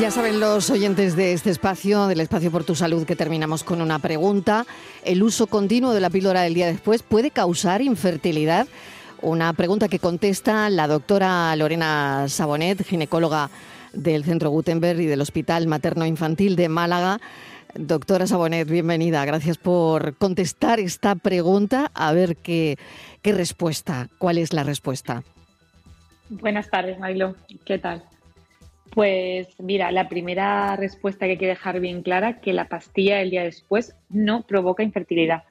Ya saben los oyentes de este espacio, del espacio por tu salud, que terminamos con una pregunta. ¿El uso continuo de la píldora del día después puede causar infertilidad? Una pregunta que contesta la doctora Lorena Sabonet, ginecóloga del Centro Gutenberg y del Hospital Materno Infantil de Málaga. Doctora Sabonet, bienvenida. Gracias por contestar esta pregunta. A ver qué, respuesta, cuál es la respuesta. Buenas tardes, Mailo. ¿Qué tal? Pues mira, la primera respuesta que hay que dejar bien clara que la pastilla el día después no provoca infertilidad.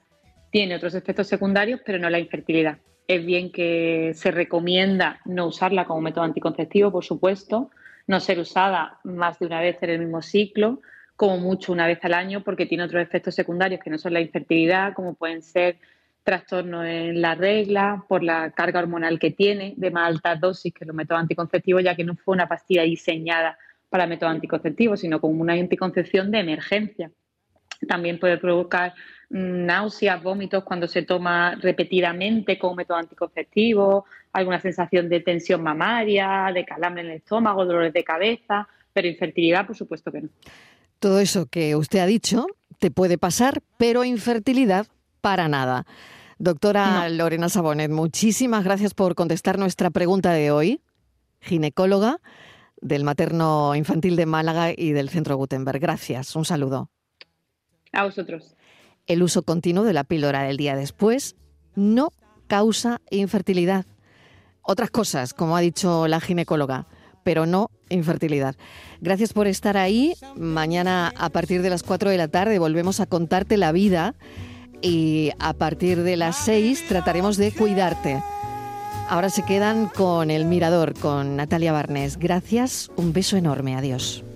Tiene otros efectos secundarios, pero no la infertilidad. Es bien que se recomienda no usarla como método anticonceptivo, por supuesto, no ser usada más de una vez en el mismo ciclo, como mucho una vez al año, porque tiene otros efectos secundarios que no son la infertilidad, como pueden ser trastornos en la regla, por la carga hormonal que tiene, de más alta dosis que los métodos anticonceptivos, ya que no fue una pastilla diseñada para métodos anticonceptivos, sino como una anticoncepción de emergencia. También puede provocar mm, náuseas, vómitos cuando se toma repetidamente como método anticonceptivo, alguna sensación de tensión mamaria, de calambre en el estómago, dolores de cabeza, pero infertilidad, por supuesto que no. Todo eso que usted ha dicho te puede pasar, pero infertilidad para nada. Doctora Lorena Sabonet, muchísimas gracias por contestar nuestra pregunta de hoy. Ginecóloga del Materno Infantil de Málaga y del Centro Gutenberg. Gracias, un saludo. A vosotros. El uso continuo de la píldora del día después no causa infertilidad. Otras cosas, como ha dicho la ginecóloga, pero no infertilidad. Gracias por estar ahí. Mañana a partir de las 4 de la tarde volvemos a contarte la vida y a partir de las 6 trataremos de cuidarte. Ahora se quedan con el mirador, con Natalia Barnes. Gracias, un beso enorme, adiós.